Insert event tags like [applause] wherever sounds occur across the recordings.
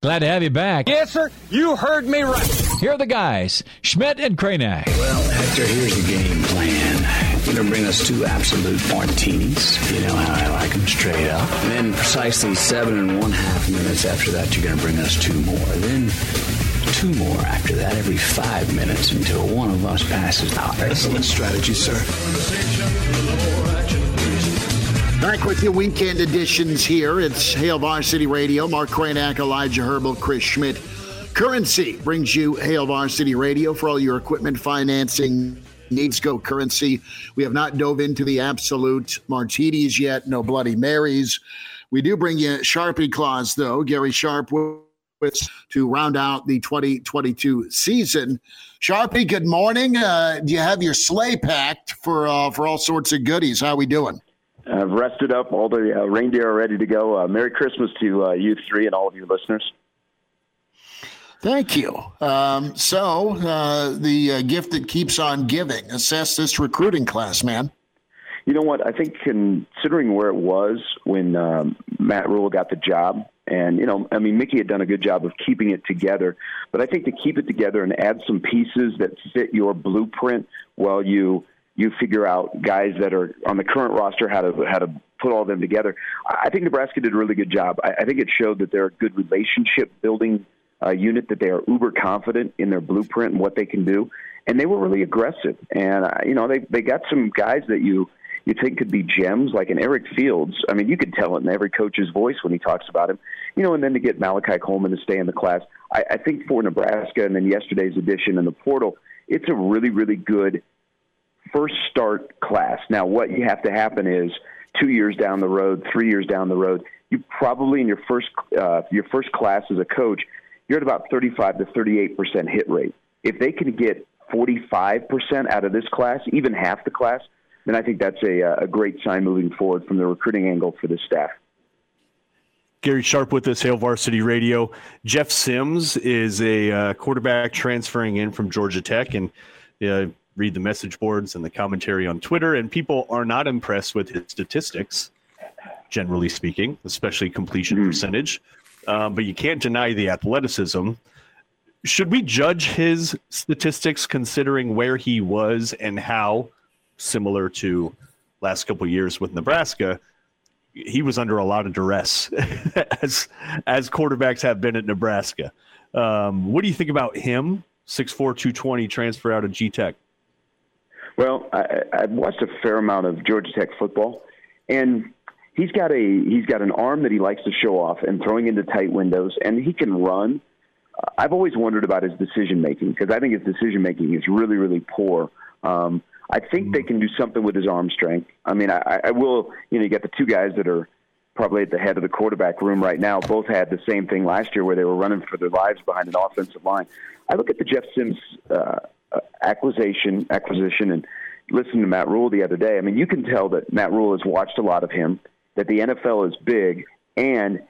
Glad to have you back. Yes, sir. You heard me right. Here are the guys, Schmidt and Kranak. Well, Hector, here's the game plan. You're going to bring us two absolute martinis. You know how I like them straight up. And then precisely seven and one half minutes after that, you're going to bring us two more. Then two more after that every five minutes until one of us passes out. Excellent strategy, sir. Back with your weekend editions here. It's Hail Varsity Radio. Mark Kranak, Elijah Herbal, Chris Schmidt. Currency brings you Hail Varsity Radio for all your equipment financing needs. Go Currency. We have not dove into the absolute martinis yet. No Bloody Marys. We do bring you Sharpie Claws, though. Gary Sharp with to round out the 2022 season. Sharpie, good morning. Uh, do you have your sleigh packed for uh, for all sorts of goodies? How are we doing? I've rested up. All the uh, reindeer are ready to go. Uh, Merry Christmas to uh, you three and all of you listeners. Thank you. Um, so, uh, the uh, gift that keeps on giving. Assess this recruiting class, man. You know what? I think considering where it was when um, Matt Rhule got the job, and you know, I mean, Mickey had done a good job of keeping it together. But I think to keep it together and add some pieces that fit your blueprint while you you figure out guys that are on the current roster how to how to put all them together. I think Nebraska did a really good job. I, I think it showed that they're a good relationship building uh, unit, that they are uber confident in their blueprint and what they can do, and they were really aggressive. And uh, you know they they got some guys that you you think could be gems, like an Eric Fields. I mean, you could tell it in every coach's voice when he talks about him. You know, and then to get Malachi Coleman to stay in the class, I, I think for Nebraska, and then yesterday's addition in the portal, it's a really really good first start class. Now, what you have to happen is two years down the road, three years down the road, you probably in your first uh, your first class as a coach, you're at about 35 to 38 percent hit rate. If they can get 45 percent out of this class, even half the class, then I think that's a, a great sign moving forward from the recruiting angle for this staff. Gary Sharp with us, Hail Varsity Radio. Jeff Sims is a uh, quarterback transferring in from Georgia Tech, and uh, read the message boards and the commentary on Twitter, and people are not impressed with his statistics, generally speaking, especially completion mm-hmm. percentage. Um, but you can't deny the athleticism. Should we judge his statistics considering where he was and how, similar to last couple years with Nebraska, he was under a lot of duress [laughs] as as quarterbacks have been at Nebraska. Um, what do you think about him? 6'4", 220 transfer out of G Tech. Well, I, I've watched a fair amount of Georgia Tech football, and he's got a he's got an arm that he likes to show off and throwing into tight windows, and he can run. Uh, I've always wondered about his decision making because I think his decision making is really really poor. Um, I think they can do something with his arm strength. I mean, I, I will. You know, you got the two guys that are probably at the head of the quarterback room right now. Both had the same thing last year where they were running for their lives behind an offensive line. I look at the Jeff Sims uh, acquisition, acquisition, and listening to Matt Rhule the other day. I mean, you can tell that Matt Rhule has watched a lot of him. That the NFL is big, and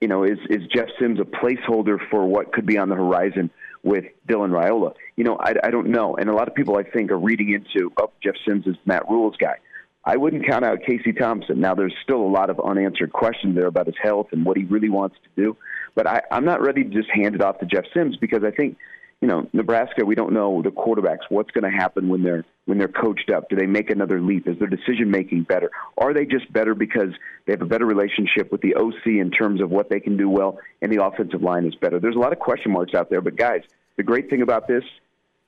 you know, is is Jeff Sims a placeholder for what could be on the horizon with Dylan Raiola? You know, I, I don't know, and a lot of people I think are reading into, oh, Jeff Sims is Matt Rhule's guy. I wouldn't count out Casey Thompson. Now, there's still a lot of unanswered questions there about his health and what he really wants to do, but I, I'm not ready to just hand it off to Jeff Sims because I think you know, Nebraska, we don't know the quarterbacks. What's going to happen when they're when they're coached up? Do they make another leap? Is their decision making better? Are they just better because they have a better relationship with the OC in terms of what they can do well, and the offensive line is better? There's a lot of question marks out there. But guys, the great thing about this,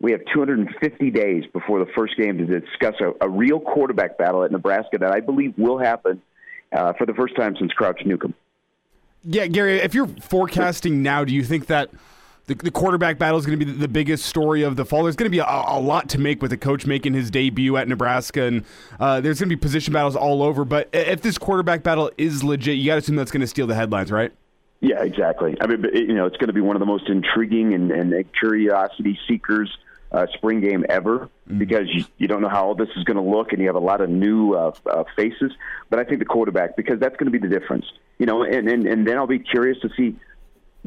we have 250 days before the first game to discuss a, a real quarterback battle at Nebraska that I believe will happen uh, for the first time since Crouch Newcombe. Yeah, Gary, if you're forecasting now, do you think that? The, the quarterback battle is going to be the, the, biggest story of the fall. There's going to be a, a, lot to make with the coach making his debut at Nebraska, and uh, there's going to be position battles all over. But if this quarterback battle is legit, you got to assume that's going to steal the headlines, right? Yeah, exactly. I mean, you know, it's going to be one of the most intriguing and, and curiosity seekers uh, spring game ever mm-hmm. because you, you don't know how all this is going to look, and you have a lot of new uh, uh, faces. But I think the quarterback because that's going to be the difference. You know, and, and and then I'll be curious to see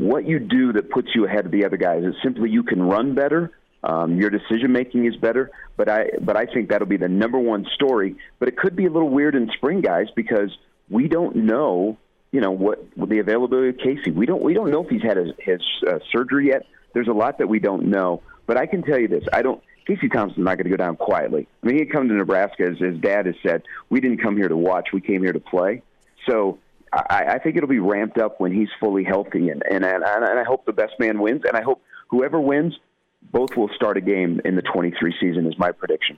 what you do that puts you ahead of the other guys. Is simply you can run better. Um, your decision making is better, but I but I think that'll be the number one story. But it could be a little weird in spring, guys, because we don't know, you know, what, what the availability of Casey. We don't we don't know if he's had his, his uh, surgery yet. There's a lot that we don't know. But I can tell you this: I don't. Casey Thompson's not going to go down quietly. I mean, he come to Nebraska, as his dad has said, we didn't come here to watch; we came here to play. So I, I think it'll be ramped up when he's fully healthy, and and and, and I hope the best man wins, and I hope whoever wins, both will start a game in the 23 season. Is my prediction.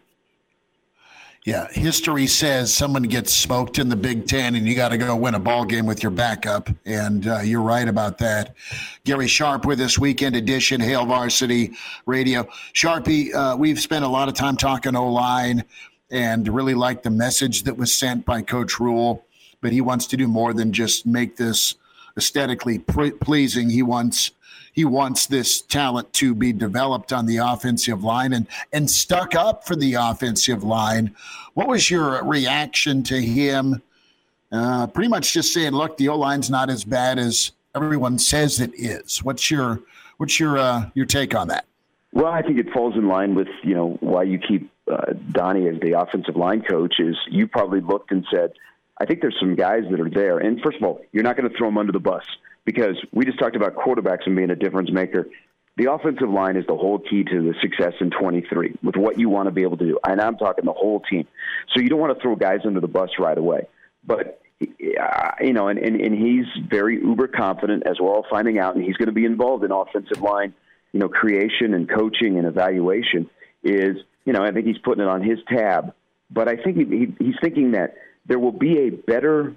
Yeah, history says someone gets smoked in the Big Ten, and you got to go win a ball game with your backup. And uh, you're right about that. Gary Sharp with us, weekend edition, Hail Varsity Radio. Sharpie, uh, we've spent a lot of time talking O line, and really like the message that was sent by Coach Rhule. But he wants to do more than just make this aesthetically pre- pleasing. He wants he wants this talent to be developed on the offensive line and and stuck up for the offensive line. What was your reaction to him? Uh, pretty much just saying, look, the O line's not as bad as everyone says it is. What's your what's your uh, your take on that? Well, I think it falls in line with you know why you keep uh, Donnie as the offensive line coach. Is you probably looked and said, I think there's some guys that are there. And first of all, you're not going to throw them under the bus because we just talked about quarterbacks and being a difference maker. The offensive line is the whole key to the success in 23 with what you want to be able to do. And I'm talking the whole team. So you don't want to throw guys under the bus right away. But, you know, and, and, and he's very uber confident, as we're all finding out, and he's going to be involved in offensive line, you know, creation and coaching and evaluation. Is, you know, I think he's putting it on his tab. But I think he, he, he's thinking that there will be a better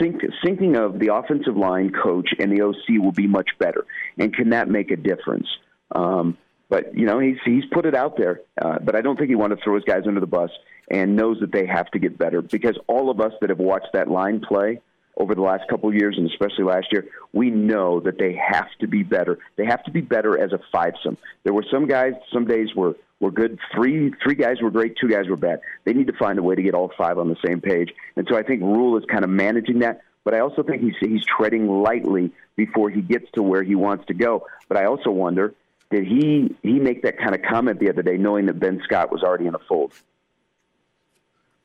sync, syncing of the offensive line coach and the OC will be much better. And can that make a difference? Um, but you know he's he's put it out there. Uh, but I don't think he wanted to throw his guys under the bus and knows that they have to get better because all of us that have watched that line play over the last couple of years and especially last year, we know that they have to be better. They have to be better as a fivesome. There were some guys, some days were were good. Three three guys were great. Two guys were bad. They need to find a way to get all five on the same page. And so I think Rhule is kind of managing that. But I also think he's he's treading lightly before he gets to where he wants to go. But I also wonder did he he make that kind of comment the other day, knowing that Ben Scott was already in a fold?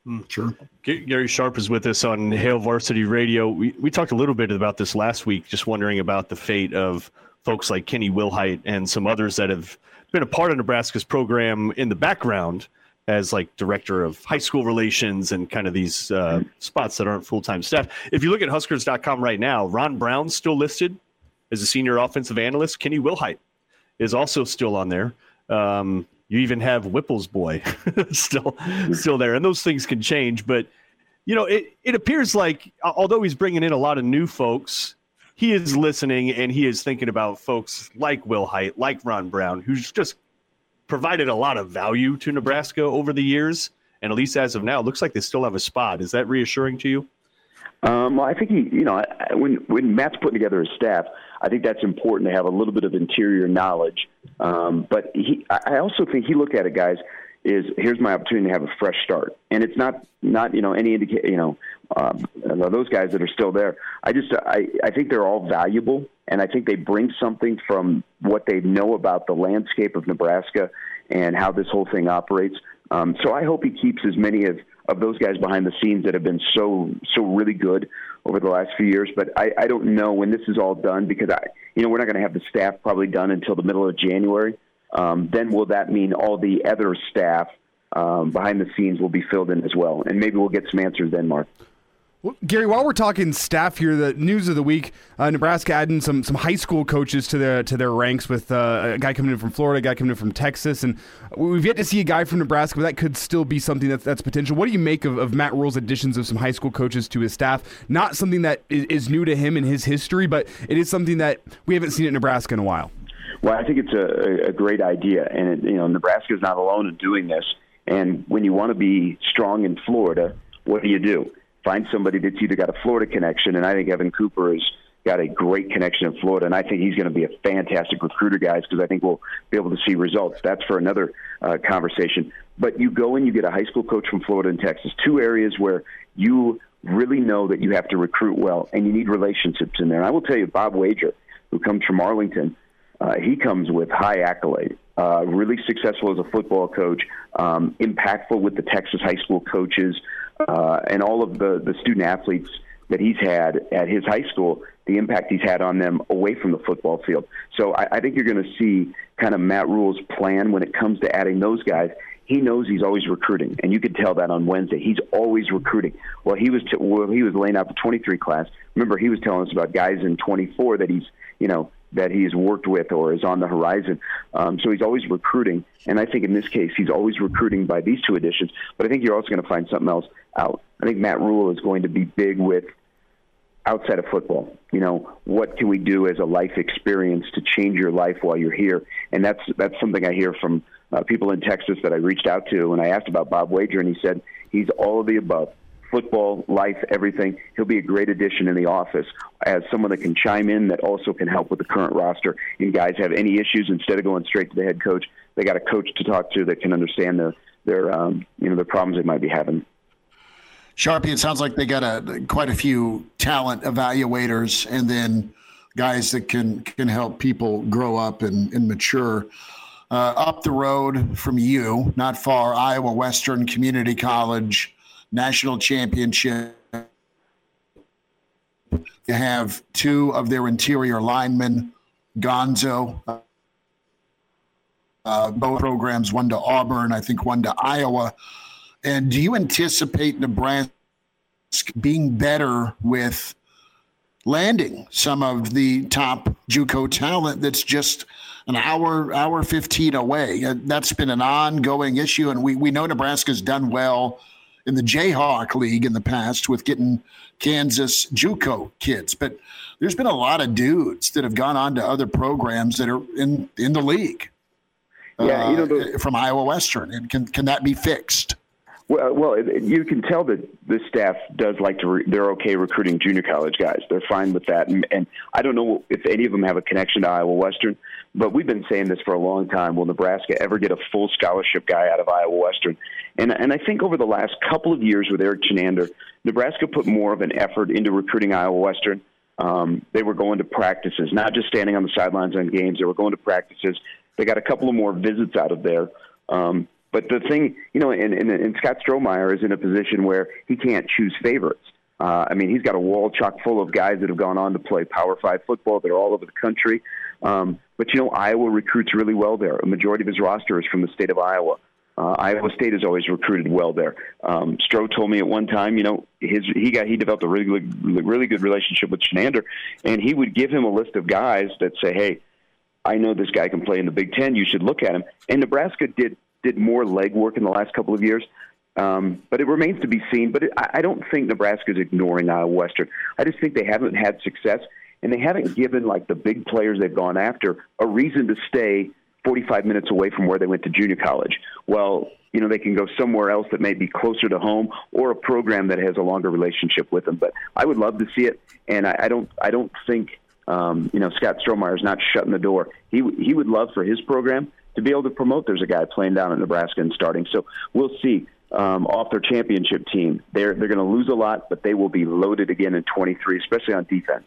Hmm. Sure. Gary Sharp is with us on Hail Varsity Radio. We we talked a little bit about this last week, just wondering about the fate of folks like Kenny Wilhite and some others that have been a part of Nebraska's program in the background as like director of high school relations and kind of these uh, spots that aren't full time staff. If you look at Huskers.com right now, Ron Brown's still listed as a senior offensive analyst. Kenny Wilhite is also still on there. Um, you even have Whipple's boy [laughs] still still there, and those things can change. But you know, it it appears like although he's bringing in a lot of new folks, he is listening and he is thinking about folks like Wilhite, like Ron Brown, who's just provided a lot of value to Nebraska over the years. And at least as of now, looks like they still have a spot. Is that reassuring to you? Um, well, I think he, you know, when when Matt's putting together his staff, I think that's important to have a little bit of interior knowledge. Um, but he, I also think he looked at it, guys is here's my opportunity to have a fresh start. And it's not not you know any indicate you know um, those guys that are still there. I just I I think they're all valuable, and I think they bring something from what they know about the landscape of Nebraska and how this whole thing operates. Um, so I hope he keeps as many of of those guys behind the scenes that have been so so really good over the last few years. But I, I don't know when this is all done because I you know we're not going to have the staff probably done until the middle of January um, then will that mean all the other staff um, behind the scenes will be filled in as well? And maybe we'll get some answers then, Mark. Well, Gary, while we're talking staff here, the news of the week: uh, Nebraska adding some some high school coaches to their to their ranks with uh, a guy coming in from Florida, a guy coming in from Texas, and we've yet to see a guy from Nebraska, but that could still be something that's that's potential. What do you make of, of Matt Rhule's additions of some high school coaches to his staff? Not something that is, is new to him in his history, but it is something that we haven't seen at Nebraska in a while. Well, I think it's a, a great idea, and it, you know Nebraska is not alone in doing this. And when you want to be strong in Florida, what do you do? Find somebody that's either got a Florida connection, and I think Evan Cooper is got a great connection in Florida, and I think he's going to be a fantastic recruiter, guys, because I think we'll be able to see results. That's for another uh, conversation. But you go and you get a high school coach from Florida and Texas, two areas where you really know that you have to recruit well, and you need relationships in there. And I will tell you, Bob Wager, who comes from Arlington, uh, he comes with high accolade. Uh, really successful as a football coach, um, impactful with the Texas high school coaches, uh, and all of the, the student athletes that he's had at his high school, the impact he's had on them away from the football field. So I, I think you're going to see kind of Matt Rhule's plan when it comes to adding those guys. He knows he's always recruiting, and you could tell that on Wednesday. He's always recruiting. Well, he was t- well, he was laying out the 23 class. Remember, he was telling us about guys in 24 that he's you know that he's worked with or is on the horizon. Um, so he's always recruiting, and I think in this case he's always recruiting by these two additions. But I think you're also going to find something else out. I think Matt Rhule is going to be big with outside of football. You know, what can we do as a life experience to change your life while you're here? And that's that's something I hear from uh, people in Texas that I reached out to, and I asked about Bob Wager, and he said he's all of the above football, life, everything. He'll be a great addition in the office as someone that can chime in that also can help with the current roster. And guys have any issues instead of going straight to the head coach, they got a coach to talk to that can understand their their um, you know their problems they might be having. Sharpie, it sounds like they got a quite a few talent evaluators, and then guys that can can help people grow up and, and mature. Uh, up the road from you, not far, Iowa Western Community College national championship. You have two of their interior linemen, Gonzo, uh, both programs, one to Auburn, I think one to Iowa. And do you anticipate Nebraska being better with landing some of the top JUCO talent that's just an hour, hour 15 away? That's been an ongoing issue. And we, we know Nebraska's done well – in the Jayhawk League in the past with getting Kansas JUCO kids, but there's been a lot of dudes that have gone on to other programs that are in in the league. Yeah, uh, you know, the, from Iowa Western, and can can that be fixed? Well, well, you can tell that the staff does like to. Re- they're okay recruiting junior college guys. They're fine with that, and, and I don't know if any of them have a connection to Iowa Western. But we've been saying this for a long time. Will Nebraska ever get a full scholarship guy out of Iowa Western? And and I think over the last couple of years with Erik Chinander, Nebraska put more of an effort into recruiting Iowa Western. Um, they were going to practices, not just standing on the sidelines on games. They were going to practices. They got a couple of more visits out of there. Um, but the thing, you know, and, and, and Scott Strohmeier is in a position where he can't choose favorites. Uh, I mean, he's got a wall chock full of guys that have gone on to play Power Five football. They're all over the country. Um, but you know, Iowa recruits really well there. A majority of his roster is from the state of Iowa. Uh, Iowa State has always recruited well there. Um, Stroh told me at one time, you know, his he got he developed a really really good relationship with Chinander, and he would give him a list of guys that say, "Hey, I know this guy can play in the Big Ten. You should look at him." And Nebraska did did more legwork in the last couple of years. Um, but it remains to be seen. But it, I, I don't think Nebraska is ignoring Iowa Western. I just think they haven't had success and they haven't given like the big players they've gone after a reason to stay 45 minutes away from where they went to junior college. Well, you know, they can go somewhere else that may be closer to home or a program that has a longer relationship with them. But I would love to see it, and I, I don't, I don't think, um, you know, Scott Strohmeier is not shutting the door. He he would love for his program to be able to promote. There's a guy playing down in Nebraska and starting, so we'll see. Um, off their championship team, they're they're going to lose a lot, but they will be loaded again in 23, especially on defense.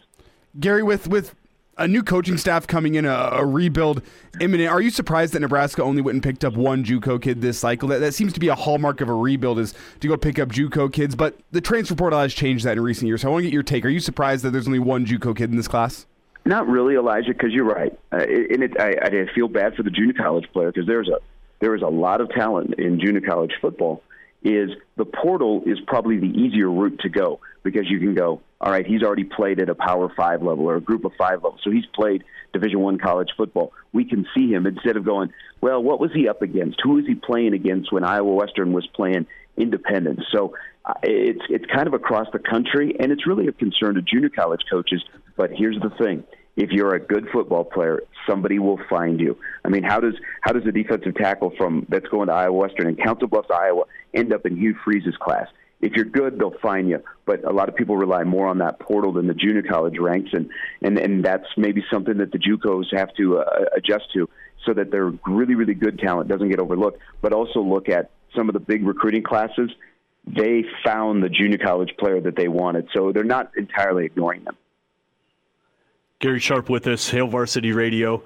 Gary, with with a new coaching staff coming in, a, a, rebuild imminent. Are you surprised that Nebraska only went and picked up one JUCO kid this cycle? That, that seems to be a hallmark of a rebuild is to go pick up JUCO kids. But the transfer portal has changed that in recent years. So I want to get your take. Are you surprised that there's only one JUCO kid in this class? Not really, Elijah, because you're right. Uh, and it, I, I feel bad for the junior college player because there's a there is a lot of talent in junior college football is the portal is probably the easier route to go because you can go, all right, he's already played at a Power Five level or a Group of Five level, so he's played Division One college football. We can see him instead of going, well, what was he up against? Who was he playing against when Iowa Western was playing Independence? So uh, it's it's kind of across the country, and it's really a concern to junior college coaches. But here's the thing: if you're a good football player, somebody will find you. I mean, how does how does a defensive tackle from that's going to Iowa Western and Council Bluffs, Iowa, end up in Hugh Freeze's class? If you're good, they'll find you. But a lot of people rely more on that portal than the junior college ranks, and and and that's maybe something that the JUCOs have to uh, adjust to, so that their really really good talent doesn't get overlooked. But also look at some of the big recruiting classes. They found the junior college player that they wanted, so they're not entirely ignoring them. Gary Sharp with us, Hail Varsity Radio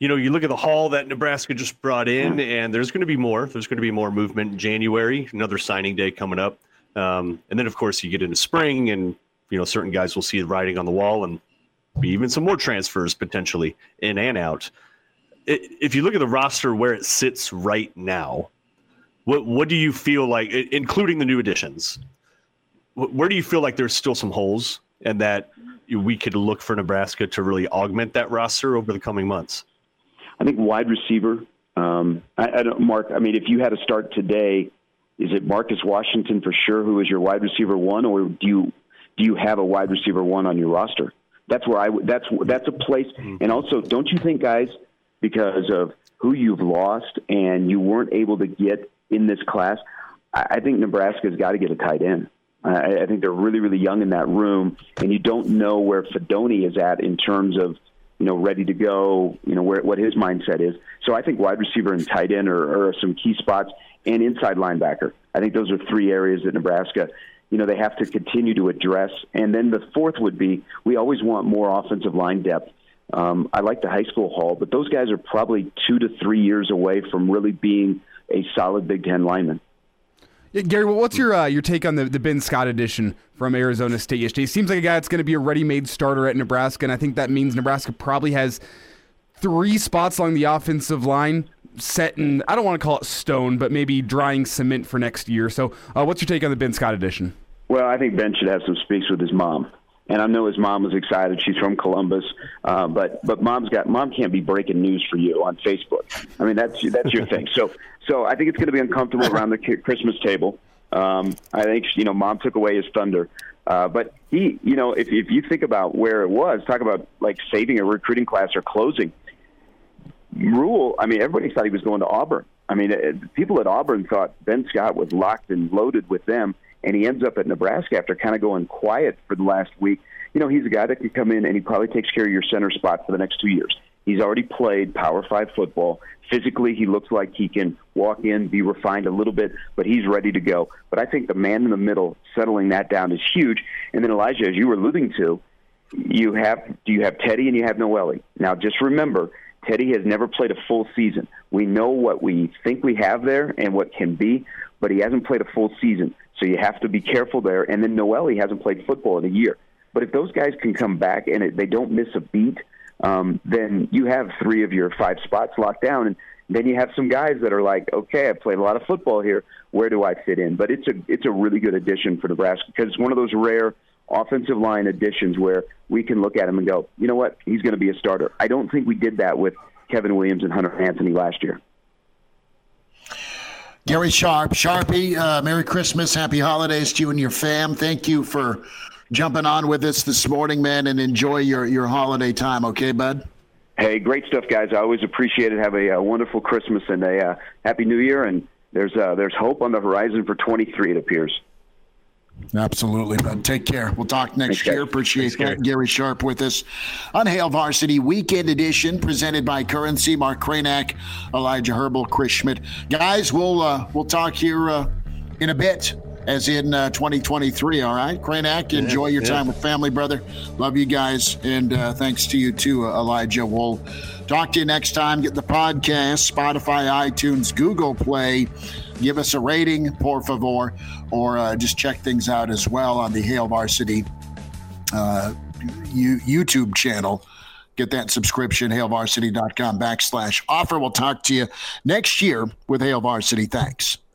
you know, you look at the haul that Nebraska just brought in, and there's going to be more. There's going to be more movement in January, another signing day coming up. Um, and then, of course, you get into spring, and, you know, certain guys will see the writing on the wall and even some more transfers potentially in and out. If you look at the roster where it sits right now, what, what do you feel like, including the new additions, where do you feel like there's still some holes and that we could look for Nebraska to really augment that roster over the coming months? I think wide receiver. Um, I, I Mark. I mean, if you had to start today, is it Marcus Washington for sure who is your wide receiver one, or do you do you have a wide receiver one on your roster? That's where I. That's that's a place. Mm-hmm. And also, don't you think, guys, because of who you've lost and you weren't able to get in this class, I, I think Nebraska's got to get a tight end. I, I think they're really, really young in that room, and you don't know where Fidone is at in terms of you know, ready to go, you know, where, what his mindset is. So I think wide receiver and tight end are, are some key spots and inside linebacker. I think those are three areas that Nebraska, you know, they have to continue to address. And then the fourth would be we always want more offensive line depth. Um, I like the high school haul, but those guys are probably two to three years away from really being a solid Big Ten lineman. Yeah, Gary, what's your uh, your take on the, the Ben Scott addition from Arizona State yesterday? He seems like a guy that's going to be a ready-made starter at Nebraska, and I think that means Nebraska probably has three spots along the offensive line set in, I don't want to call it stone, but maybe drying cement for next year. So uh, what's your take on the Ben Scott edition? Well, I think Ben should have some speaks with his mom and I know his mom was excited. She's from Columbus, uh, but but mom's got mom can't be breaking news for you on Facebook. I mean that's that's your thing. So so I think it's going to be uncomfortable around the Christmas table. Um, I think you know mom took away his thunder. Uh, but he, you know, if if you think about where it was, talk about like saving a recruiting class or closing. Rhule, I mean, everybody thought he was going to Auburn. I mean, it, people at Auburn thought Ben Scott was locked and loaded with them and he ends up at Nebraska after kind of going quiet for the last week. You know, he's a guy that can come in and he probably takes care of your center spot for the next two years. He's already played Power Five football. Physically, he looks like he can walk in, be refined a little bit, but he's ready to go. But I think the man in the middle, settling that down, is huge. And then Elijah, as you were alluding to, you have do you have Teddy and you have Noelle. Now, just remember, Teddy has never played a full season. We know what we think we have there and what can be, but he hasn't played a full season. So you have to be careful there. And then Noelle hasn't played football in a year. But if those guys can come back and it, they don't miss a beat, um, then you have three of your five spots locked down. And then you have some guys that are like, okay, I've played a lot of football here. Where do I fit in? But it's a it's a really good addition for Nebraska because it's one of those rare offensive line additions where we can look at him and go, you know what, he's going to be a starter. I don't think we did that with Kevin Williams and Hunter Anthony last year. Gary Sharp, Sharpie, uh, Merry Christmas, Happy Holidays to you and your fam. Thank you for jumping on with us this morning, man, and enjoy your, your holiday time, okay, bud? Hey, great stuff, guys. I always appreciate it. Have a, a wonderful Christmas and a uh, Happy New Year, and there's uh, there's hope on the horizon for 23, it appears. Absolutely, bud. Take care. We'll talk next Thanks, year. Appreciate Thanks. Gary Sharp with us on Hail Varsity Weekend Edition, presented by Currency. Mark Kranak, Elijah Herbal, Chris Schmidt. Guys, we'll uh, we'll talk here uh, in a bit, as in uh, 2023. All right, Kranak, enjoy yeah, your yeah. time with family, brother. Love you guys, and uh, thanks to you too, uh, Elijah. We'll talk to you next time. Get the podcast, Spotify, iTunes, Google Play give us a rating, por favor, or uh, just check things out as well on the Hail Varsity uh, YouTube channel. Get that subscription, hailvarsity.com backslash offer. We'll talk to you next year with Hail Varsity. Thanks.